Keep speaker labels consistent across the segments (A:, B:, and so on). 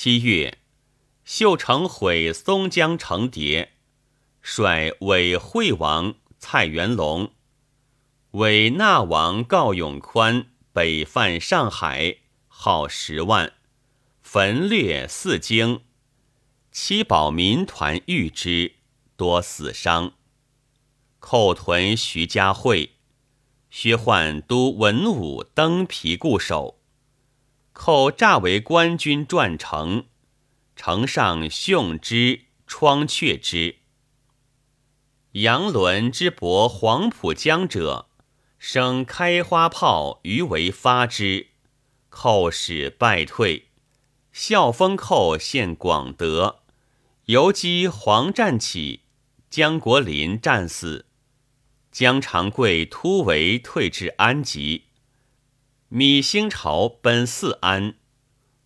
A: 七月，秀成毁松江城牒，率伪惠王蔡元龙、伪纳王告永宽北犯上海，号十万，焚掠四京，七宝民团遇之，多死伤。寇屯徐家汇，薛焕都文武登皮固守。寇诈为官军转城，城上凶之，窗却之。杨伦之伯黄浦江者，生开花炮于为发之，寇使败退。孝封寇献广德，游击黄战起，江国林战死。江长贵突围退至安吉，米兴朝奔四安，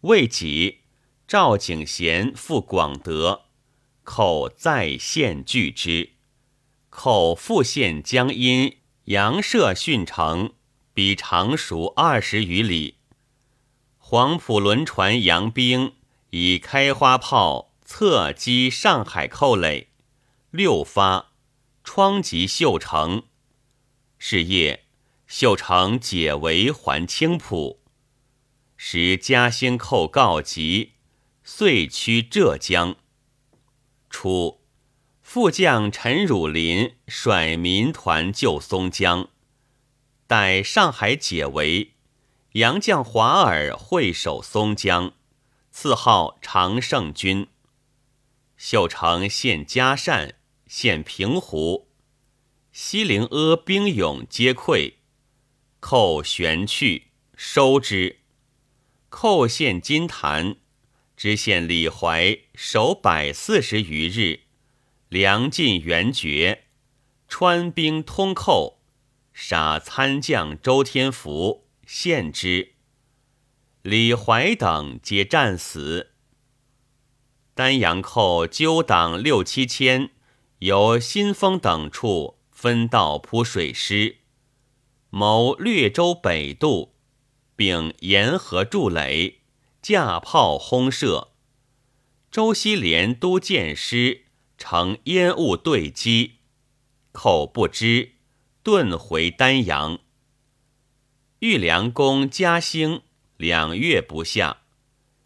A: 未几，赵景贤赴广德，寇再献拒之，寇复献江阴杨舍逊城，比常熟二十余里。黄埔轮船扬兵，以开花炮侧击上海寇垒，六发。窗及秀成，是夜，秀成解围还青浦。时嘉兴寇告急，遂趋浙江。初，副将陈汝霖率民团救松江，待上海解围，杨将华尔会守松江，赐号常胜军。秀成献嘉善。现平湖，西陵阿兵勇皆溃，寇旋去，收之。寇献金坛，知县李怀守百四十余日，粮尽援绝，川兵通寇，杀参将周天福，献之。李怀等皆战死。丹阳寇纠党六七千。由新丰等处分道铺水师，谋略州北渡，并沿河筑垒，架炮轰射。周西连都建师乘烟雾对击，寇不知，遁回丹阳。玉良公嘉兴两月不下，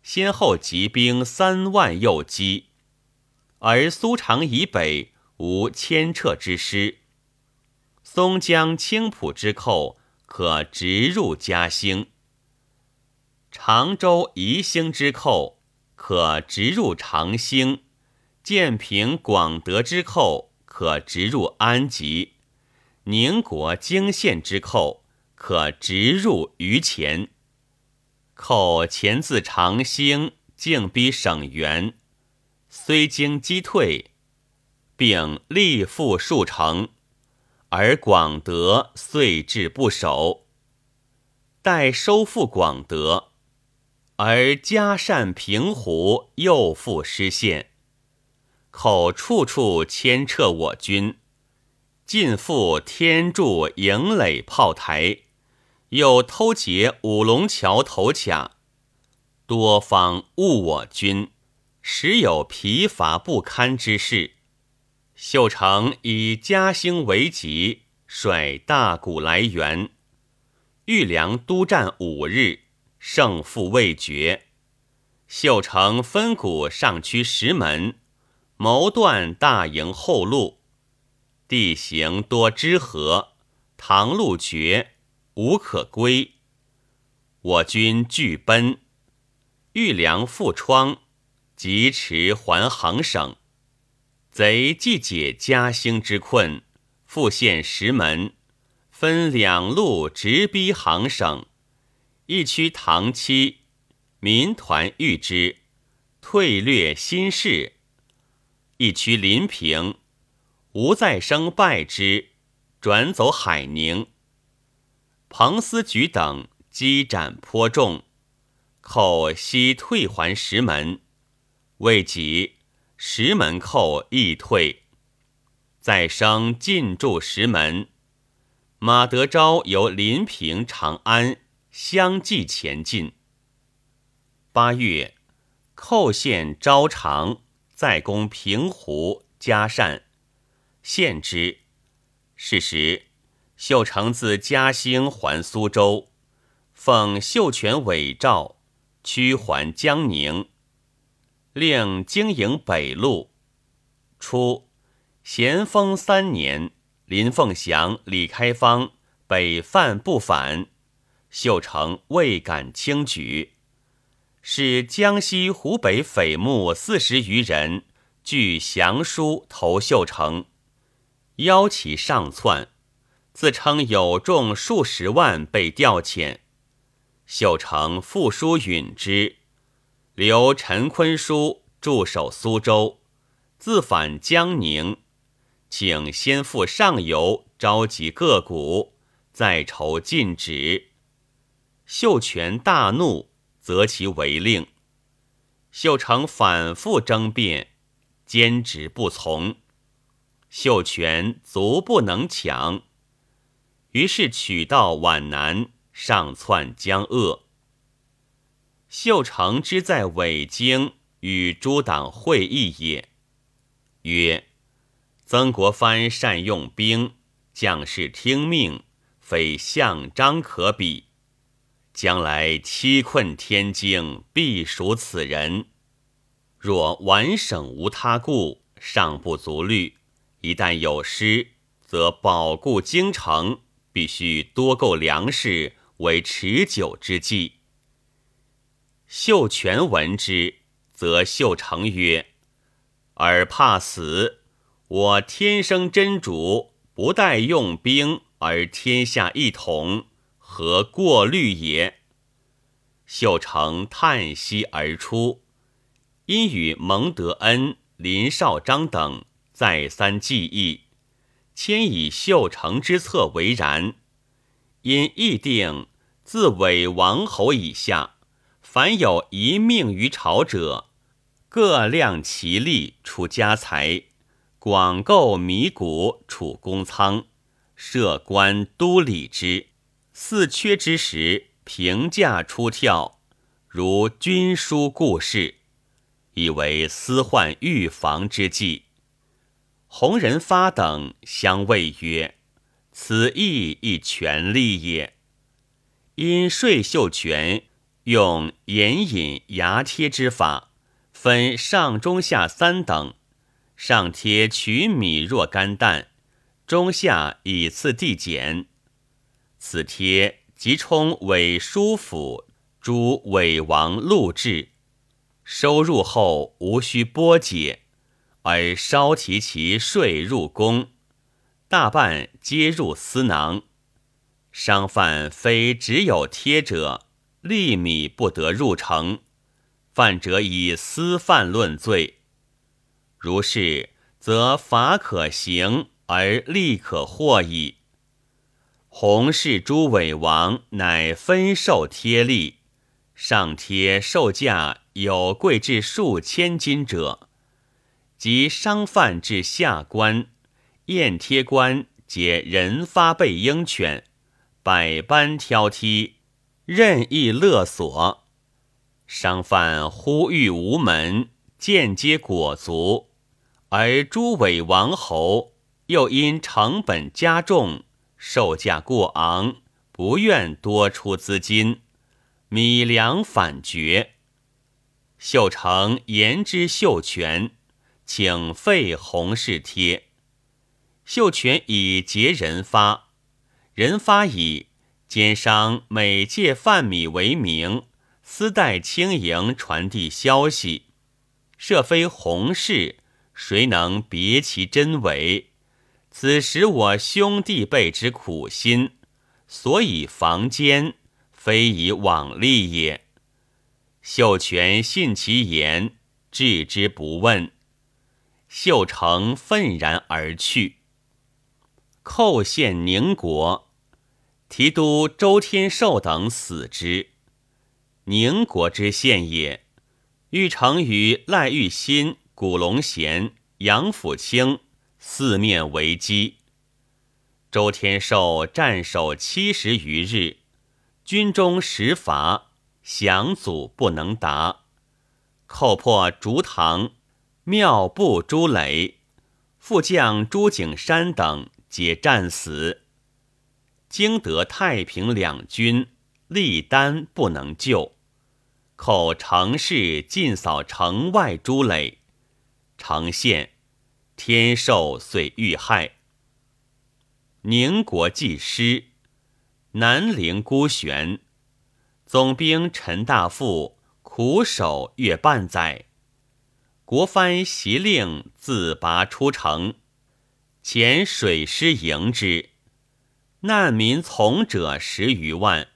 A: 先后集兵三万右击，而苏常以北。无牵撤之师，松江青浦之寇可直入嘉兴；常州宜兴之寇可直入长兴；建平广德之寇可直入安吉；宁国泾县之寇可直入榆钱。寇前自长兴，竟逼省原，虽经击退。并力复数城，而广德遂至不守。待收复广德，而嘉善平湖又复失陷，口处处牵掣我军，尽复天柱营垒炮台，又偷劫五龙桥头卡，多方误我军，时有疲乏不堪之势。秀成以嘉兴为急，率大股来援。玉良督战五日，胜负未决。秀成分股上驱石门，谋断大营后路。地形多支河，唐路绝，无可归。我军俱奔。玉良复疮，疾驰还杭省。贼既解嘉兴之困，复陷石门，分两路直逼杭省。一区唐期，民团遇之，退略新市；一区临平，吴再生败之，转走海宁。彭思举等击斩颇重，寇悉退还石门，未及。石门寇亦退，再生进驻石门。马德昭由临平、长安相继前进。八月，寇县招长，再攻平湖、嘉善，献之。是时，秀成自嘉兴还苏州，奉秀全伪诏，驱还江宁，令经营北路。初，咸丰三年，林凤祥、李开芳北犯不反，秀成未敢轻举，使江西、湖北匪目四十余人据降书投秀成。邀其上窜，自称有众数十万被调遣。秀成复书允之，留陈坤书驻守苏州，自返江宁，请先赴上游召集各股，再筹进止。秀全大怒，责其违令。秀成反复争辩，坚持不从。秀全足不能抢，于是取道皖南，上窜江鄂。秀成之在伪京与诸党会议也，曰：“曾国藩善用兵，将士听命，非项张可比。将来七困天津，必属此人。若皖省无他故，尚不足虑。”一旦有失，则保固京城，必须多购粮食为持久之计。秀全闻之，则秀成曰：“尔怕死，我天生真主，不待用兵而天下一统，何过虑也？”秀成叹息而出，因与蒙德恩、林绍章等。再三计议，迁以秀成之策为然。因议定，自伪王侯以下，凡有一命于朝者，各量其力，出家财，广购米谷，储公仓，设官督理之。四缺之时，平价出跳，如军书故事，以为私患预防之计。洪仁发等相谓曰：“此亦一权力也。因税秀全用严引牙贴之法，分上中下三等，上贴取米若干担，中下以次递减。此贴即充伪书府诸伪王录制，收入后无需拨解。”而稍提其税入宫，大半皆入私囊。商贩非只有贴者，粒米不得入城。犯者以私犯论罪。如是，则法可行，而利可获矣。洪氏诸伪王乃分授贴利，上贴售价有贵至数千金者。及商贩至下官，验贴官皆人发被鹰犬，百般挑剔，任意勒索。商贩呼吁无门，间接裹足；而诸伪王侯又因成本加重，售价过昂，不愿多出资金，米粮反绝。秀成言之秀全。请废红氏贴，秀全以结人发，人发以奸商每借贩米为名，私带轻盈传递消息。设非红氏，谁能别其真伪？此时我兄弟辈之苦心，所以防奸，非以往利也。秀全信其言，置之不问。秀成愤然而去。寇县宁国，提督周天寿等死之。宁国之县也，欲成于赖玉新、古龙贤、杨辅清四面围击。周天寿战守七十余日，军中食乏，降卒不能达。寇破竹塘、庙部诸垒，副将朱景山等皆战死。经得太平两军，力单不能救。口城市尽扫城外诸垒，城县天寿遂遇害。宁国既失，南陵孤悬，总兵陈大富苦守约半载。国藩袭令自拔出城，遣水师迎之，难民从者十余万。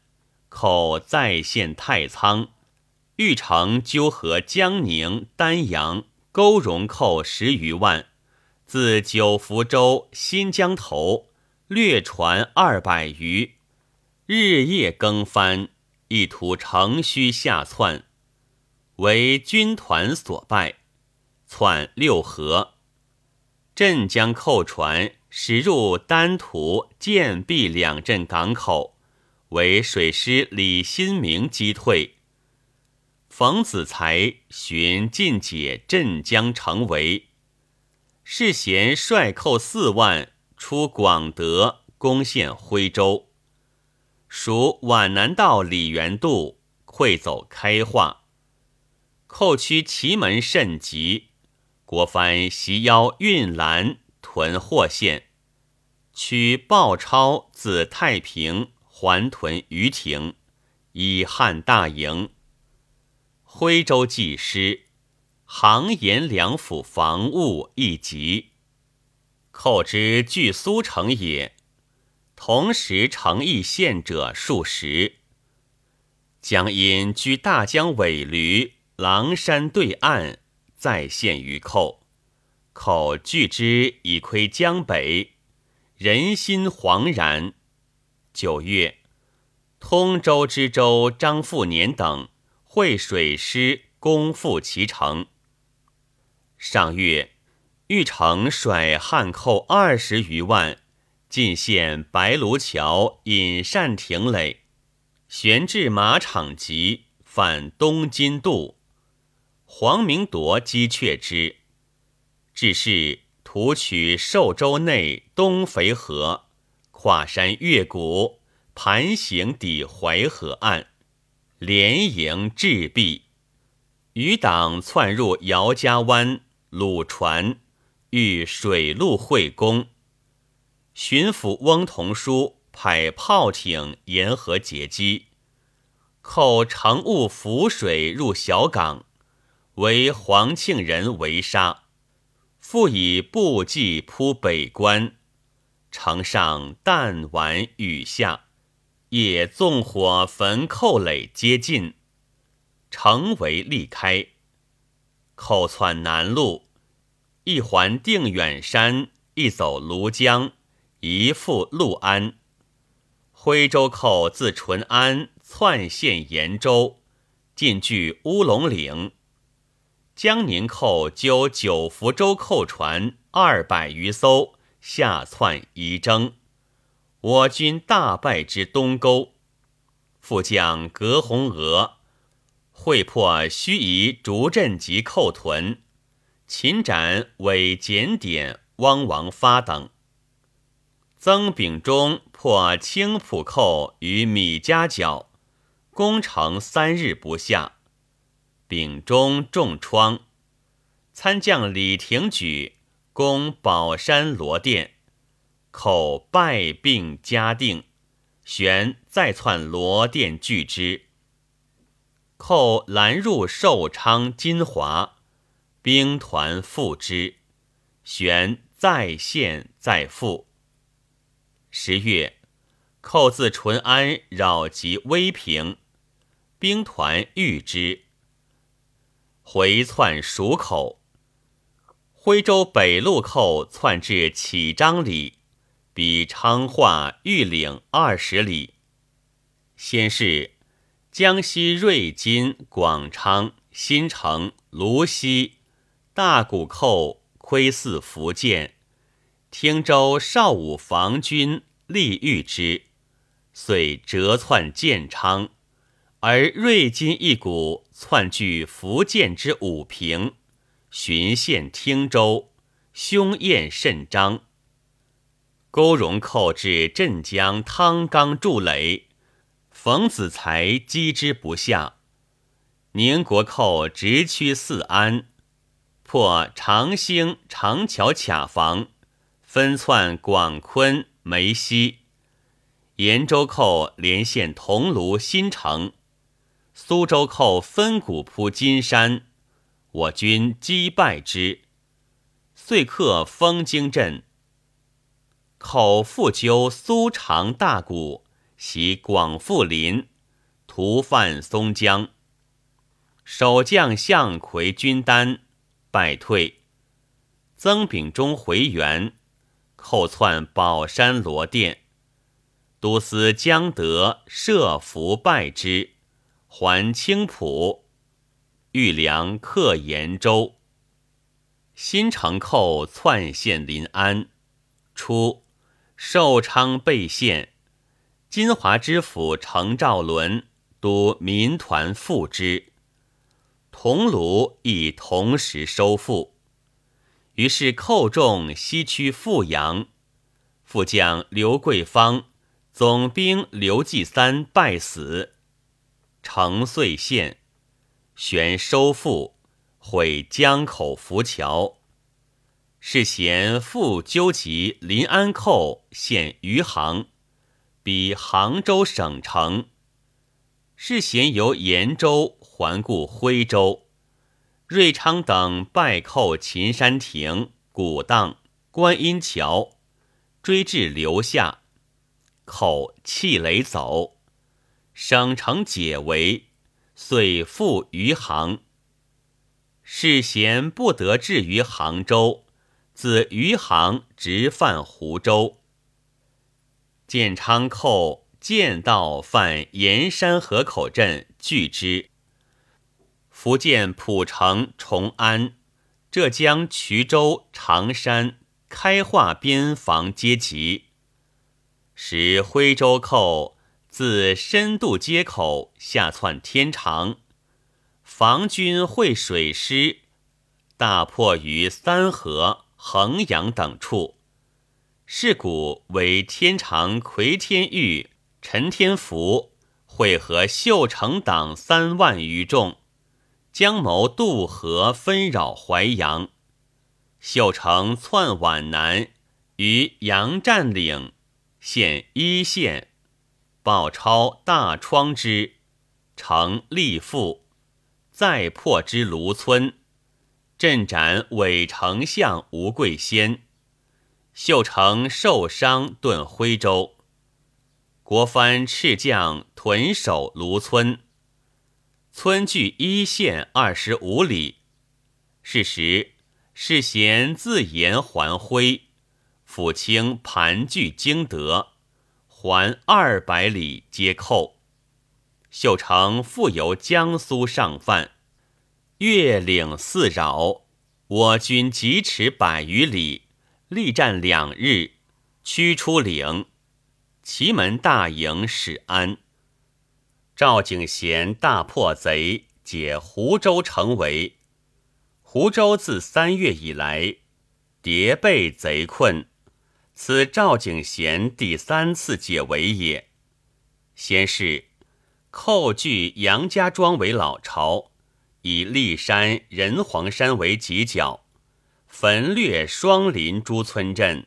A: 寇再现太仓。玉城纠合江宁、丹阳、勾荣寇十余万，自九福州、新疆头掠船二百余，日夜更番，意图乘虚下窜，为军团所败，窜六合。镇江寇船驶入丹徒、建壁两镇港口，为水师李新明击退。冯子才寻进解镇江城围，世贤率寇四万出广德，攻陷徽州。属皖南道李元度溃走开化，寇区祁门甚急。国藩袭邀运兰屯霍县，取鲍超自太平还屯于亭，以汉大营。徽州济师，杭盐两府防务一级。寇之据苏城也，同时城邑县者数十。江因居大江尾闾狼山对岸，再陷于寇。口拒之以窥江北，人心惶然。九月，通州知州张富年等。会水师攻复其城。上月，玉成率汉寇二十余万进陷白卢桥引善亭垒，悬至马场集，反东津渡。黄明铎击却之，致是图取寿州内东肥河，跨山越谷，盘行抵淮河岸。连营至壁，余党窜入姚家湾，鲁船，欲水陆会攻。巡抚翁同书派炮艇沿河截击，寇乘雾浮水入小港，为黄庆人围杀，复以步骑扑北关，城上弹丸雨下。夜纵火焚寇垒，接近城围力开，寇窜南路，一环定远山，一走庐江，一赴六安。徽州寇自淳安窜陷延州，进据乌龙岭。江宁寇纠九福州寇船二百余艘，下窜宜征。我军大败之东沟，副将葛洪娥会破盱眙竹镇及寇屯，擒斩伪检点汪王发等。曾秉忠破青浦寇于米家角，攻城三日不下，丙中重创。参将李廷举攻宝山罗店。寇败病加定，玄再窜罗店拒之。寇拦入寿昌、金华，兵团复之，玄再陷再复。十月，寇自淳安扰及威平，兵团遇之，回窜蜀口。徽州北路寇窜至启章里。比昌化、玉岭二十里。先是江西瑞金、广昌、新城、泸溪、大谷寇窥伺福建，汀州少武防军力御之，遂折窜建昌，而瑞金一股窜据福建之武平，巡县汀州，凶焰甚张。勾荣寇至镇江汤冈筑垒，冯子才击之不下。宁国寇直趋四安，破长兴、长桥卡防，分窜广昆、梅溪。延州寇连线桐庐、新城。苏州寇分谷扑金山，我军击败之，遂克丰京镇。口复纠苏常大谷，袭广富林，屠犯松江。守将向魁军丹败退，曾秉忠回援，寇窜宝山罗店，都司江德设伏败之。还青浦，玉良克延州。新城寇窜陷临安。初，寿昌被陷，金华知府程兆伦督民团复之。桐庐亦同时收复。于是寇众西趋富阳，副将刘桂芳、总兵刘继三败死。城遂县，旋收复，毁江口浮桥。是贤复纠集临安寇，陷余杭，比杭州省城。是贤由延州环顾徽州，瑞昌等败寇秦山亭、古荡、观音桥，追至留下，口气垒走。省城解围，遂复余杭。世贤不得至于杭州，自余杭直犯湖州。建昌寇剑道犯盐山河口镇，拒之。福建浦城、崇安、浙江衢州、常山、开化边防皆急，使徽州寇。自深渡街口下窜天长，防军会水师，大破于三河、衡阳等处。是古为天长魁天玉、陈天福会合秀成党三万余众，将谋渡河分扰淮阳。秀成窜皖南，于杨占岭现一线。鲍超大疮之，成立复，再破之卢村，镇斩伪丞相吴贵先，秀成受伤遁徽州。国藩赤将屯守卢村，村距一县二十五里。是时，世贤自言还徽，抚清盘踞京德。还二百里，皆寇。秀成复由江苏上犯，越岭四扰，我军疾驰百余里，力战两日，驱出岭。祁门大营始安。赵景贤大破贼，解湖州城围。湖州自三月以来，迭被贼困。此赵景贤第三次解围也。先是，寇据杨家庄为老巢，以骊山、仁皇山为犄角，焚掠双林诸村镇，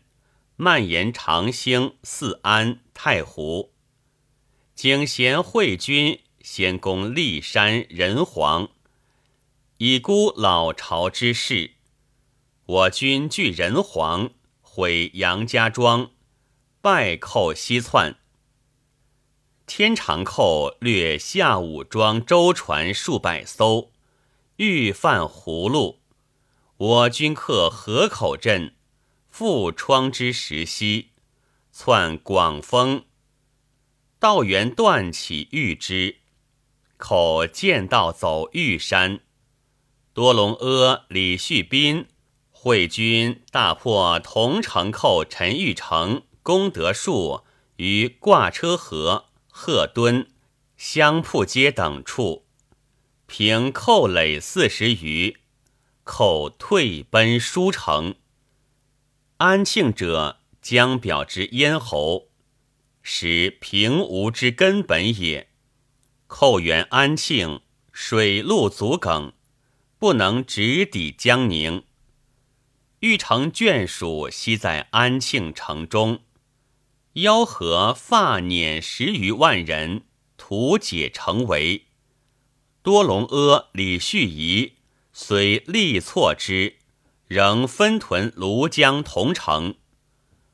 A: 蔓延长兴、四安、太湖。景贤会军先攻骊山、仁皇，以孤老巢之势。我军据仁皇。毁杨家庄，败寇西窜。天长寇掠下武庄舟船数百艘，欲犯葫芦。我军克河口镇，复窗之石溪，窜广丰。道元断起遇之，口见道走玉山。多隆阿、李旭斌。会军大破同城寇陈玉成、功德树于挂车河、鹤墩，香铺街等处，平寇垒四十余，寇退奔舒城。安庆者将表之咽喉，使平吴之根本也。寇援安庆，水陆足梗，不能直抵江宁。欲成眷属悉在安庆城中，吆喝发辇十余万人，图解城围。多隆阿、李旭仪虽力挫之，仍分屯庐江同城，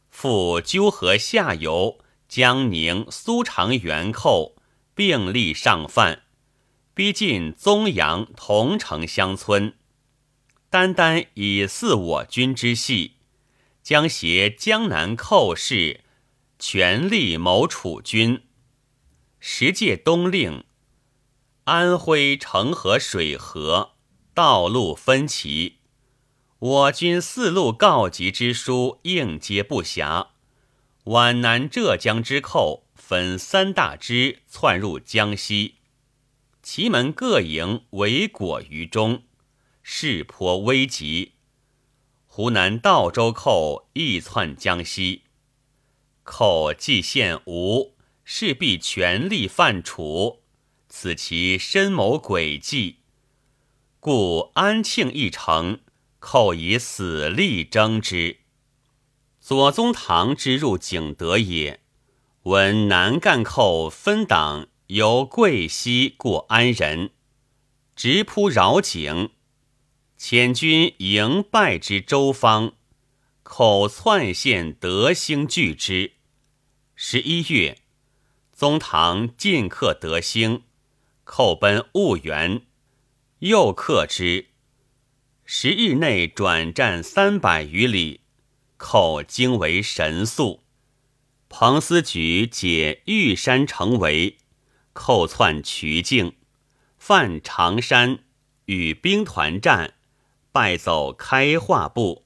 A: 复纠合下游江宁、苏常元寇，并力上犯，逼近宗阳、同城乡村。单单以似我军之系，将携江南寇士，全力谋楚军。十届东令，安徽城河水河道路分歧，我军四路告急之书应接不暇。皖南浙江之寇分三大支窜入江西，其门各营围裹于中。势颇危急，湖南道州寇亦窜江西，寇既陷吴，势必全力犯楚，此其深谋诡计。故安庆一城，寇以死力争之。左宗棠之入景德也，闻南赣寇分党由贵西过安仁，直扑饶景。遣军迎败之周方，口窜县德兴拒之。十一月，宗堂进克德兴，寇奔婺源，又克之。十日内转战三百余里，寇惊为神速。彭思举解玉山城围，寇窜渠境，犯长山，与兵团战。败走开化部，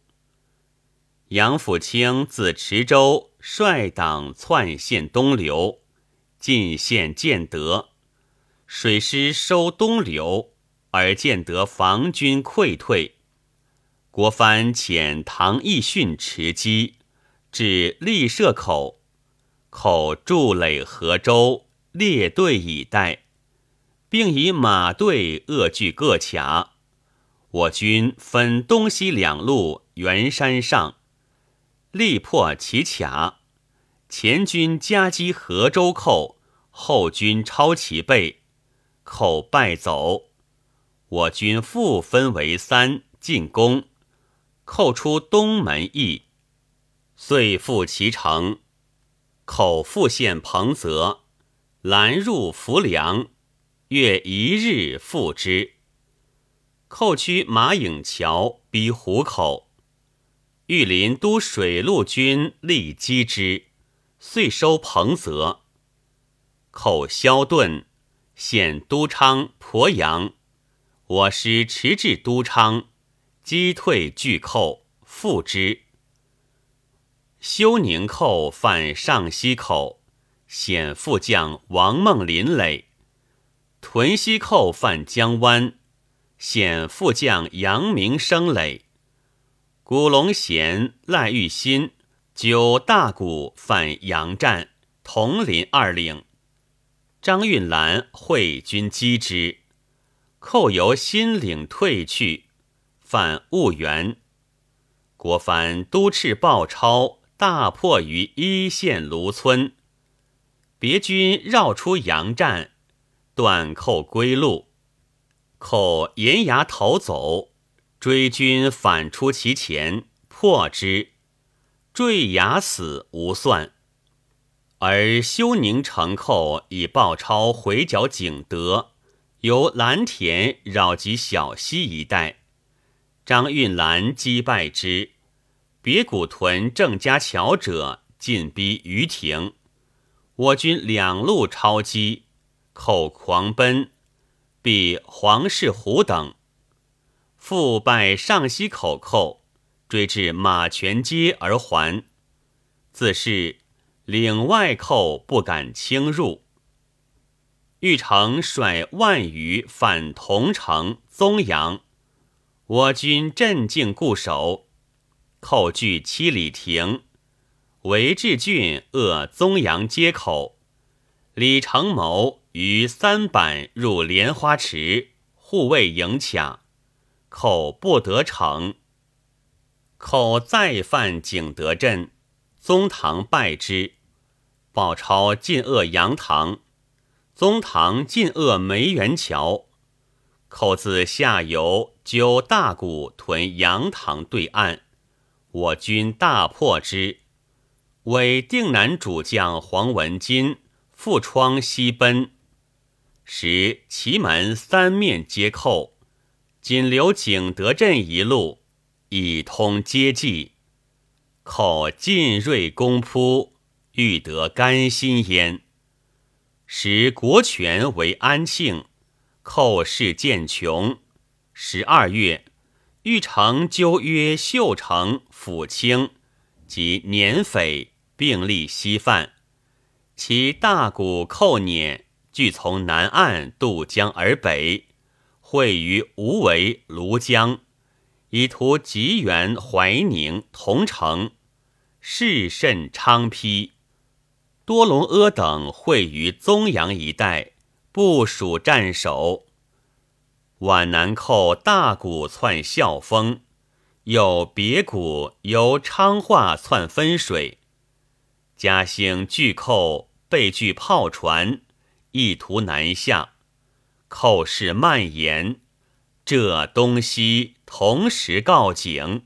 A: 杨辅清自池州率党窜县东流，进县建德，水师收东流，而建德防军溃退。国藩遣唐义训持机，至立社口，口筑垒河州，列队以待，并以马队扼据各卡。我军分东西两路援山上，力破其卡。前军夹击河州寇，后军抄其背，寇败走。我军复分为三进攻，寇出东门驿，遂复其城。口复陷彭泽，拦入浮梁，月一日复之。寇驱马影桥，逼湖口。御林都水陆军力击之，遂收彭泽。寇萧顿，陷都昌、鄱阳。我师迟至都昌，击退拒寇，复之。休宁寇犯上溪口，显副将王孟林垒。屯溪寇犯江湾。显副将杨明生垒，古龙贤、赖玉新九大鼓犯杨战，统领二领。张运兰会军击之，寇由新领退去，犯婺源。国藩督斥鲍超大破于一线卢村，别军绕出杨战，断寇归路。寇沿崖逃走，追军反出其前，破之，坠崖死无算。而休宁城寇以鲍超回剿景德，由蓝田扰及小溪一带，张运兰击败之。别古屯郑家桥者进逼于亭，我军两路抄击，寇狂奔。避黄氏虎等，复败上西口寇，追至马泉街而还。自是岭外寇不敢轻入。玉成率万余反同城宗阳，我军镇静固守，寇据七里亭。韦志俊扼宗阳街口，李成谋于三板入莲花池护卫营卡，寇不得逞。寇再犯景德镇，宗堂败之。宝钞进扼杨塘，宗堂进扼梅园桥。寇自下游纠大鼓屯杨塘对岸，我军大破之。为定南主将黄文金复窗西奔，时祁门三面皆寇，仅留景德镇一路以通接济。寇进锐攻扑，欲得甘心焉。时国权为安庆，寇势渐穷。十二月，欲成纠约秀成、抚清及年匪。并立西犯，其大股寇辇俱从南岸渡江而北，会于无为、庐江，以图吉原、怀宁、桐城，势甚昌丕。多隆阿等会于宗阳一带，部署战守。皖南寇大股窜孝丰，有别股由昌化窜分水。嘉兴巨寇，被拒炮船，意图南下。寇势蔓延，浙东西同时告警。